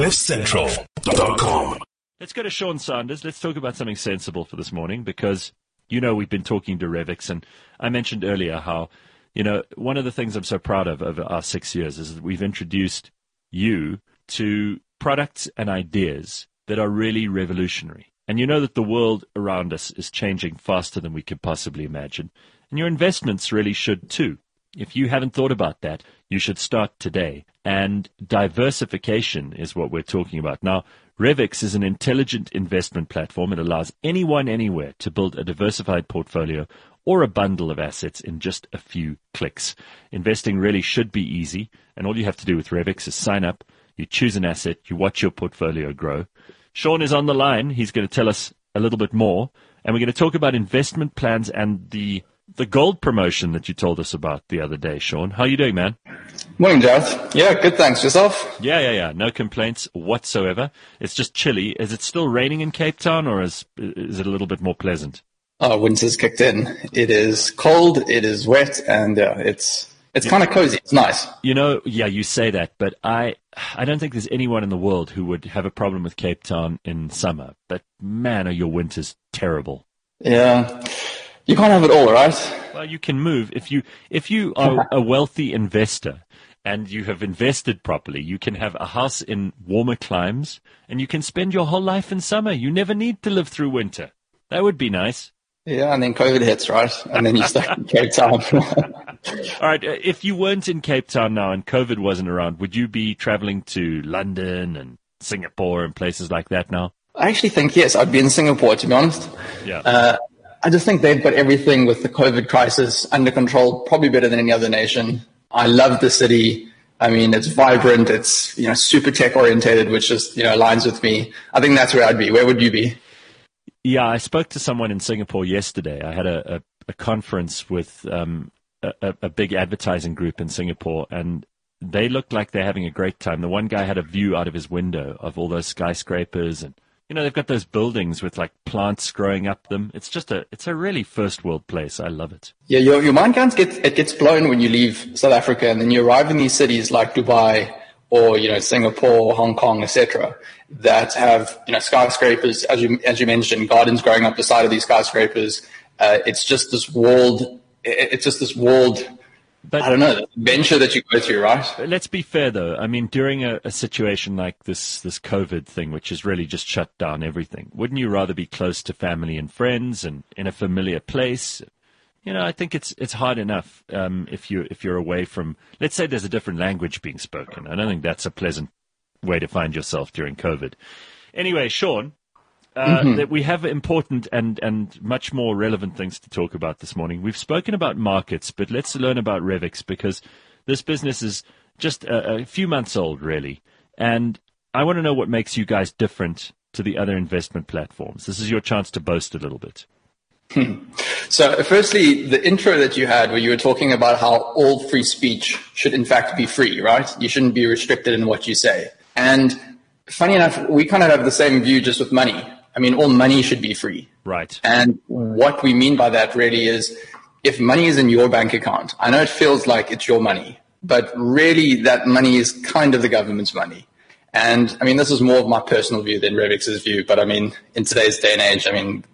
CliffCentral.com. Let's go to Sean Sanders. Let's talk about something sensible for this morning because you know we've been talking to Revix, and I mentioned earlier how you know one of the things I'm so proud of over our six years is that we've introduced you to products and ideas that are really revolutionary. And you know that the world around us is changing faster than we could possibly imagine. And your investments really should too. If you haven't thought about that, you should start today. And diversification is what we're talking about. Now, Revix is an intelligent investment platform. It allows anyone anywhere to build a diversified portfolio or a bundle of assets in just a few clicks. Investing really should be easy, and all you have to do with Revix is sign up, you choose an asset, you watch your portfolio grow. Sean is on the line. He's going to tell us a little bit more, and we're going to talk about investment plans and the the gold promotion that you told us about the other day, Sean. How are you doing, man? Morning, Gareth. Yeah, good. Thanks. Yourself? Yeah, yeah, yeah. No complaints whatsoever. It's just chilly. Is it still raining in Cape Town, or is is it a little bit more pleasant? Oh, winter's kicked in. It is cold. It is wet, and uh, it's it's kind of cozy. It's nice. You know, yeah, you say that, but I I don't think there's anyone in the world who would have a problem with Cape Town in summer. But man, are your winters terrible. Yeah. You can't have it all, right? Well, you can move if you if you are a wealthy investor and you have invested properly. You can have a house in warmer climes, and you can spend your whole life in summer. You never need to live through winter. That would be nice. Yeah, and then COVID hits, right? And then you're stuck in Cape Town. All right. uh, If you weren't in Cape Town now and COVID wasn't around, would you be traveling to London and Singapore and places like that now? I actually think yes, I'd be in Singapore to be honest. Yeah. Uh, I just think they've got everything with the COVID crisis under control, probably better than any other nation. I love the city. I mean, it's vibrant. It's you know super tech orientated, which just you know aligns with me. I think that's where I'd be. Where would you be? Yeah, I spoke to someone in Singapore yesterday. I had a, a, a conference with um, a, a- big advertising group in Singapore, and they looked like they're having a great time. The one guy had a view out of his window of all those skyscrapers, and you know they've got those buildings with like plants growing up them. It's just a it's a really first world place. I love it. Yeah, your your mind gets get it gets blown when you leave South Africa, and then you arrive in these cities like Dubai or you know Singapore, Hong Kong, etc. That have you know skyscrapers, as you as you mentioned, gardens growing up the side of these skyscrapers. Uh, it's just this walled. It's just this walled. But I don't know the venture that you go through, right? Let's be fair, though. I mean, during a, a situation like this, this COVID thing, which has really just shut down everything, wouldn't you rather be close to family and friends and in a familiar place? You know, I think it's it's hard enough um, if you if you're away from. Let's say there's a different language being spoken. I don't think that's a pleasant way to find yourself during COVID. Anyway, Sean, uh, that we have important and, and much more relevant things to talk about this morning. We've spoken about markets, but let's learn about Revix because this business is just a, a few months old, really. And I want to know what makes you guys different to the other investment platforms. This is your chance to boast a little bit. So, firstly, the intro that you had, where you were talking about how all free speech should, in fact, be free, right? You shouldn't be restricted in what you say. And funny enough, we kind of have the same view just with money. I mean, all money should be free. Right. And what we mean by that really is if money is in your bank account, I know it feels like it's your money, but really that money is kind of the government's money. And I mean, this is more of my personal view than Revix's view, but I mean, in today's day and age, I mean,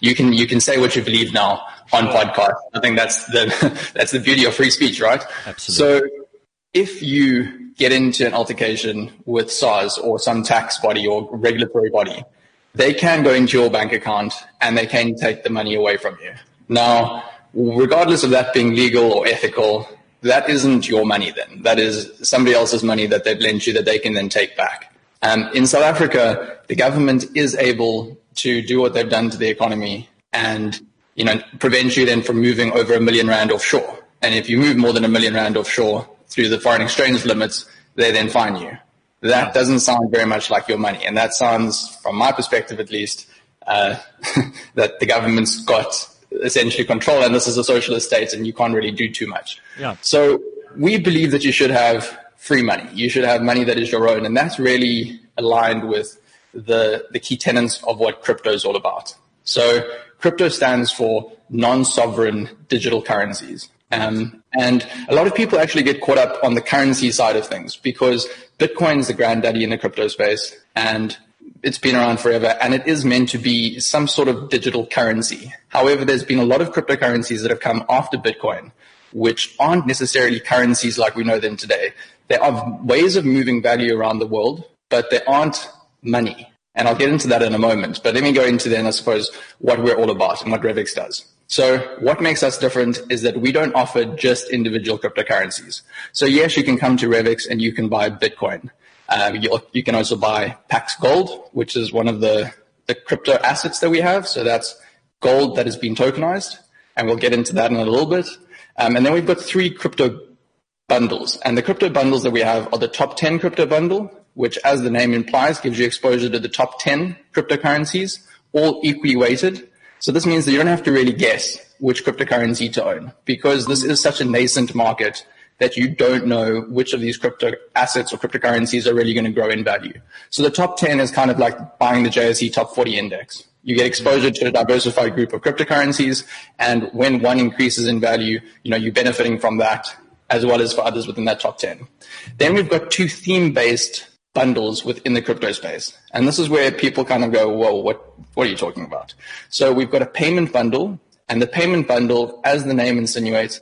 you can, you can say what you believe now on podcast. I think that's the, that's the beauty of free speech, right? Absolutely. So if you get into an altercation with SARS or some tax body or regulatory body, they can go into your bank account and they can take the money away from you. Now, regardless of that being legal or ethical, that isn't your money then. That is somebody else's money that they've lent you that they can then take back. Um, in South Africa, the government is able to do what they've done to the economy and, you know, prevent you then from moving over a million rand offshore. And if you move more than a million rand offshore through the foreign exchange limits, they then fine you. That doesn't sound very much like your money. And that sounds, from my perspective at least, uh, that the government's got essentially control and this is a socialist state and you can't really do too much. Yeah. So we believe that you should have free money. You should have money that is your own. And that's really aligned with the, the key tenets of what crypto is all about. So crypto stands for non-sovereign digital currencies. Um, and a lot of people actually get caught up on the currency side of things because Bitcoin is the granddaddy in the crypto space and it's been around forever and it is meant to be some sort of digital currency. However, there's been a lot of cryptocurrencies that have come after Bitcoin, which aren't necessarily currencies like we know them today. They are ways of moving value around the world, but they aren't money. And I'll get into that in a moment. But let me go into then, I suppose, what we're all about and what Revix does. So what makes us different is that we don't offer just individual cryptocurrencies. So yes, you can come to Revix and you can buy Bitcoin. You, you can also buy Pax Gold, which is one of the, the crypto assets that we have. So that's gold that has been tokenized. And we'll get into that in a little bit. Um, and then we've got three crypto bundles. And the crypto bundles that we have are the top 10 crypto bundle, which as the name implies, gives you exposure to the top 10 cryptocurrencies, all equally weighted. So this means that you don't have to really guess which cryptocurrency to own because this is such a nascent market that you don't know which of these crypto assets or cryptocurrencies are really going to grow in value. So the top 10 is kind of like buying the JSE top 40 index. You get exposure to a diversified group of cryptocurrencies. And when one increases in value, you know, you're benefiting from that as well as for others within that top 10. Then we've got two theme based bundles within the crypto space. And this is where people kind of go, whoa, what, what are you talking about? So we've got a payment bundle and the payment bundle, as the name insinuates,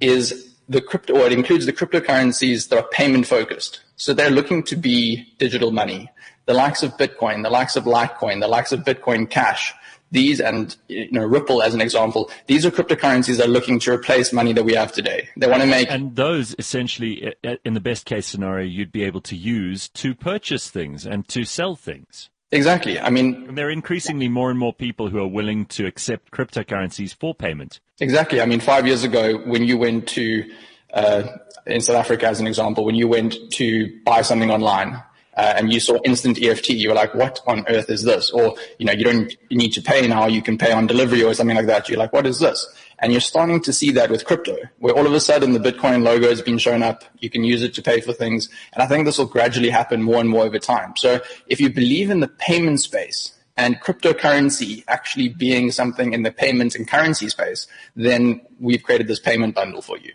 is the crypto, or it includes the cryptocurrencies that are payment focused. So they're looking to be digital money. The likes of Bitcoin, the likes of Litecoin, the likes of Bitcoin Cash, these and you know Ripple as an example, these are cryptocurrencies that are looking to replace money that we have today. They want to make and those essentially, in the best case scenario, you'd be able to use to purchase things and to sell things. Exactly. I mean, and there are increasingly more and more people who are willing to accept cryptocurrencies for payment. Exactly. I mean, five years ago, when you went to, uh, in South Africa, as an example, when you went to buy something online, uh, and you saw instant EFT, you were like, what on earth is this? Or, you know, you don't need to pay now, you can pay on delivery or something like that. You're like, what is this? And you're starting to see that with crypto, where all of a sudden the Bitcoin logo has been shown up. You can use it to pay for things. And I think this will gradually happen more and more over time. So if you believe in the payment space and cryptocurrency actually being something in the payment and currency space, then we've created this payment bundle for you.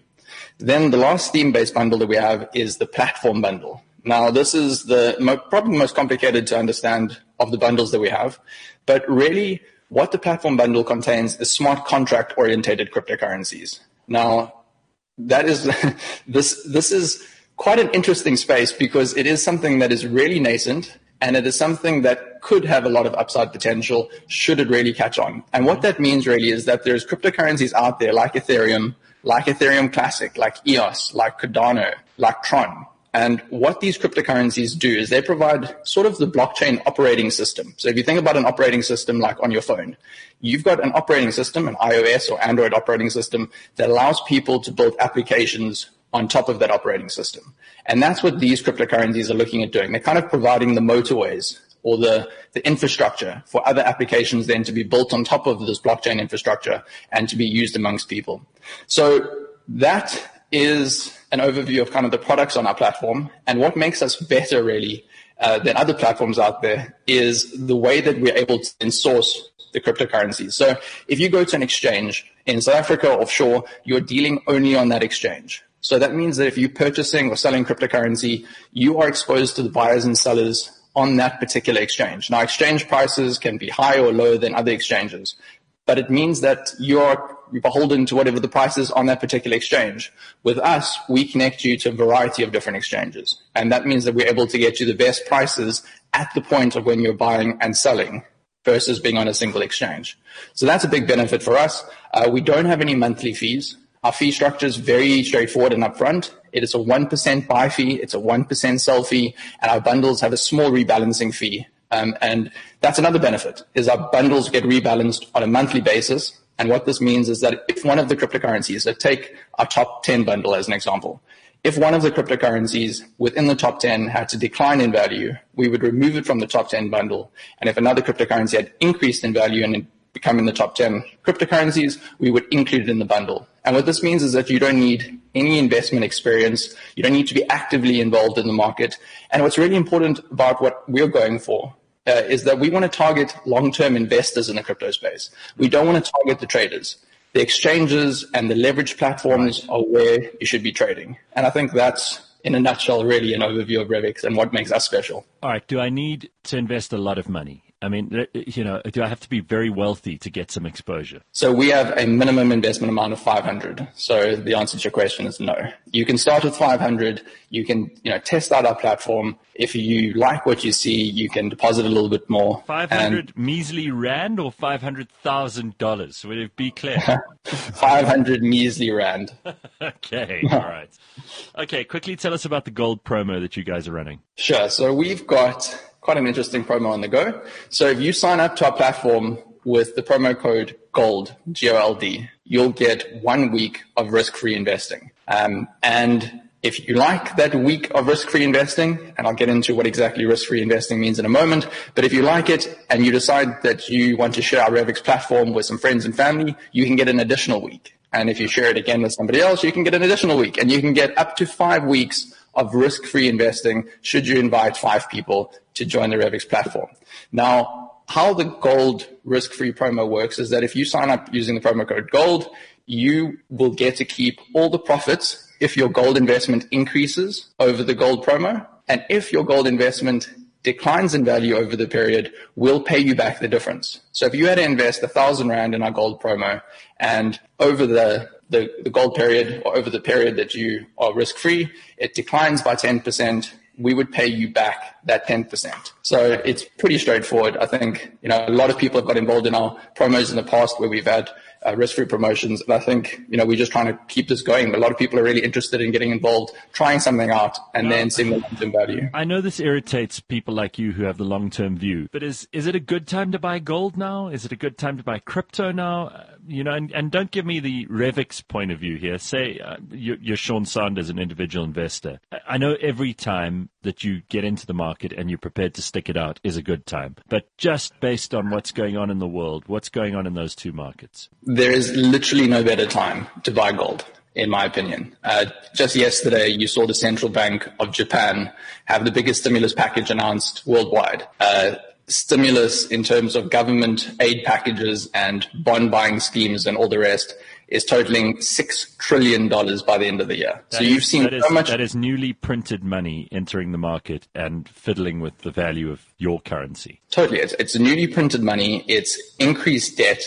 Then the last theme-based bundle that we have is the platform bundle. Now, this is the mo- probably most complicated to understand of the bundles that we have, but really what the platform bundle contains is smart contract orientated cryptocurrencies. Now, that is this this is quite an interesting space because it is something that is really nascent and it is something that could have a lot of upside potential should it really catch on. And what that means really is that there's cryptocurrencies out there like Ethereum, like Ethereum Classic, like EOS, like Cardano, like Tron, and what these cryptocurrencies do is they provide sort of the blockchain operating system. So if you think about an operating system like on your phone, you've got an operating system, an iOS or Android operating system that allows people to build applications on top of that operating system. And that's what these cryptocurrencies are looking at doing. They're kind of providing the motorways or the, the infrastructure for other applications then to be built on top of this blockchain infrastructure and to be used amongst people. So that is an overview of kind of the products on our platform. And what makes us better really uh, than other platforms out there is the way that we're able to source the cryptocurrencies. So if you go to an exchange in South Africa offshore, you're dealing only on that exchange. So that means that if you're purchasing or selling cryptocurrency, you are exposed to the buyers and sellers on that particular exchange. Now, exchange prices can be higher or lower than other exchanges, but it means that you're beholden to whatever the price is on that particular exchange. With us, we connect you to a variety of different exchanges. And that means that we're able to get you the best prices at the point of when you're buying and selling versus being on a single exchange. So that's a big benefit for us. Uh, we don't have any monthly fees. Our fee structure is very straightforward and upfront. It is a 1% buy fee, it's a 1% sell fee, and our bundles have a small rebalancing fee. Um, and that's another benefit, is our bundles get rebalanced on a monthly basis and what this means is that if one of the cryptocurrencies, so take our top 10 bundle as an example, if one of the cryptocurrencies within the top 10 had to decline in value, we would remove it from the top 10 bundle. And if another cryptocurrency had increased in value and become in the top 10 cryptocurrencies, we would include it in the bundle. And what this means is that you don't need any investment experience. You don't need to be actively involved in the market. And what's really important about what we're going for uh, is that we want to target long-term investors in the crypto space. We don't want to target the traders. the exchanges and the leverage platforms are where you should be trading. And I think that's in a nutshell, really an overview of Revix and what makes us special. All right. Do I need to invest a lot of money? I mean, uh, uh, you know, do I have to be very wealthy to get some exposure? So we have a minimum investment amount of 500. So the answer to your question is no. You can start with 500. You can, you know, test out our platform. If you like what you see, you can deposit a little bit more. 500 measly rand or $500,000? Would it be clear? 500 measly rand. okay. All right. Okay. Quickly tell us about the gold promo that you guys are running. Sure. So we've got quite an interesting promo on the go. So if you sign up to our platform with the promo code GOLD, G-O-L-D, you'll get one week of risk-free investing. Um, and if you like that week of risk-free investing, and I'll get into what exactly risk-free investing means in a moment, but if you like it and you decide that you want to share our Revix platform with some friends and family, you can get an additional week. And if you share it again with somebody else, you can get an additional week. And you can get up to five weeks of risk-free investing should you invite five people to join the Revix platform. Now, how the gold risk-free promo works is that if you sign up using the promo code GOLD, you will get to keep all the profits if your gold investment increases over the gold promo. And if your gold investment declines in value over the period, we'll pay you back the difference. So if you had to invest a thousand rand in our gold promo and over the the, the gold period or over the period that you are risk free, it declines by 10%. We would pay you back that 10%. So it's pretty straightforward. I think, you know, a lot of people have got involved in our promos in the past where we've had uh, risk-free promotions. And I think, you know, we're just trying to keep this going. A lot of people are really interested in getting involved, trying something out, and then seeing the long-term value. I know this irritates people like you who have the long-term view, but is is it a good time to buy gold now? Is it a good time to buy crypto now? You know, and, and don't give me the Revix point of view here. Say uh, you're, you're Sean Sanders, an individual investor. I know every time that you get into the market and you're prepared to stick it out is a good time, but just based on what's going on in the world, what's going on in those two markets? there is literally no better time to buy gold, in my opinion. Uh, just yesterday, you saw the central bank of Japan have the biggest stimulus package announced worldwide. Uh, stimulus in terms of government aid packages and bond buying schemes and all the rest is totaling six trillion dollars by the end of the year. That so is, you've seen so much. That is newly printed money entering the market and fiddling with the value of your currency. Totally, it's, it's newly printed money. It's increased debt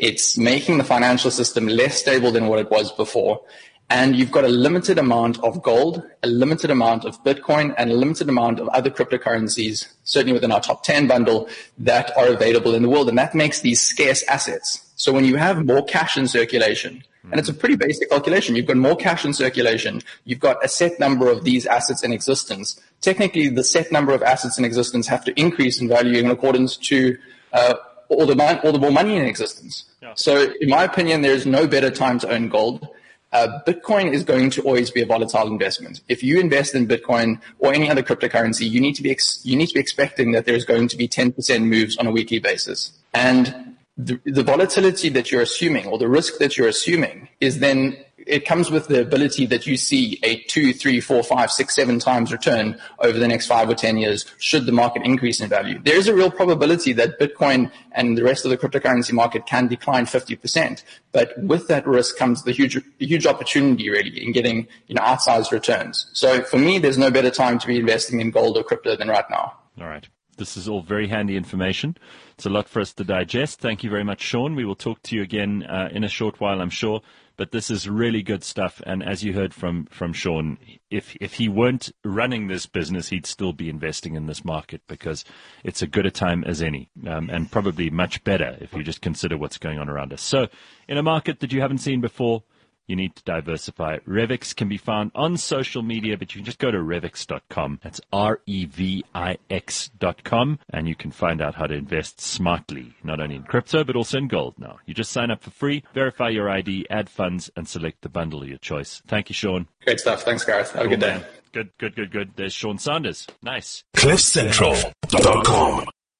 it's making the financial system less stable than what it was before. And you've got a limited amount of gold, a limited amount of Bitcoin, and a limited amount of other cryptocurrencies, certainly within our top 10 bundle, that are available in the world. And that makes these scarce assets. So when you have more cash in circulation, and it's a pretty basic calculation. You've got more cash in circulation. You've got a set number of these assets in existence. Technically, the set number of assets in existence have to increase in value in accordance to uh, all the, all the more money in existence. Yeah. So, in my opinion, there is no better time to own gold. Uh, Bitcoin is going to always be a volatile investment. If you invest in Bitcoin or any other cryptocurrency, you need to be ex- you need to be expecting that there's going to be 10% moves on a weekly basis. And the, the volatility that you're assuming or the risk that you're assuming is then it comes with the ability that you see a two, three, four, five, six, seven times return over the next five or 10 years should the market increase in value. There is a real probability that Bitcoin and the rest of the cryptocurrency market can decline 50%. But with that risk comes the huge, huge opportunity really in getting, you know, outsized returns. So for me, there's no better time to be investing in gold or crypto than right now. All right. This is all very handy information. It's a lot for us to digest. Thank you very much, Sean. We will talk to you again uh, in a short while, I'm sure. But this is really good stuff. And as you heard from, from Sean, if, if he weren't running this business, he'd still be investing in this market because it's a good a time as any, um, and probably much better if you just consider what's going on around us. So, in a market that you haven't seen before, you need to diversify. Revix can be found on social media, but you can just go to revix.com. That's R E V I X.com, and you can find out how to invest smartly, not only in crypto, but also in gold now. You just sign up for free, verify your ID, add funds, and select the bundle of your choice. Thank you, Sean. Great stuff. Thanks, Gareth. Have cool, a good day. Man. Good, good, good, good. There's Sean Sanders. Nice. CliffCentral.com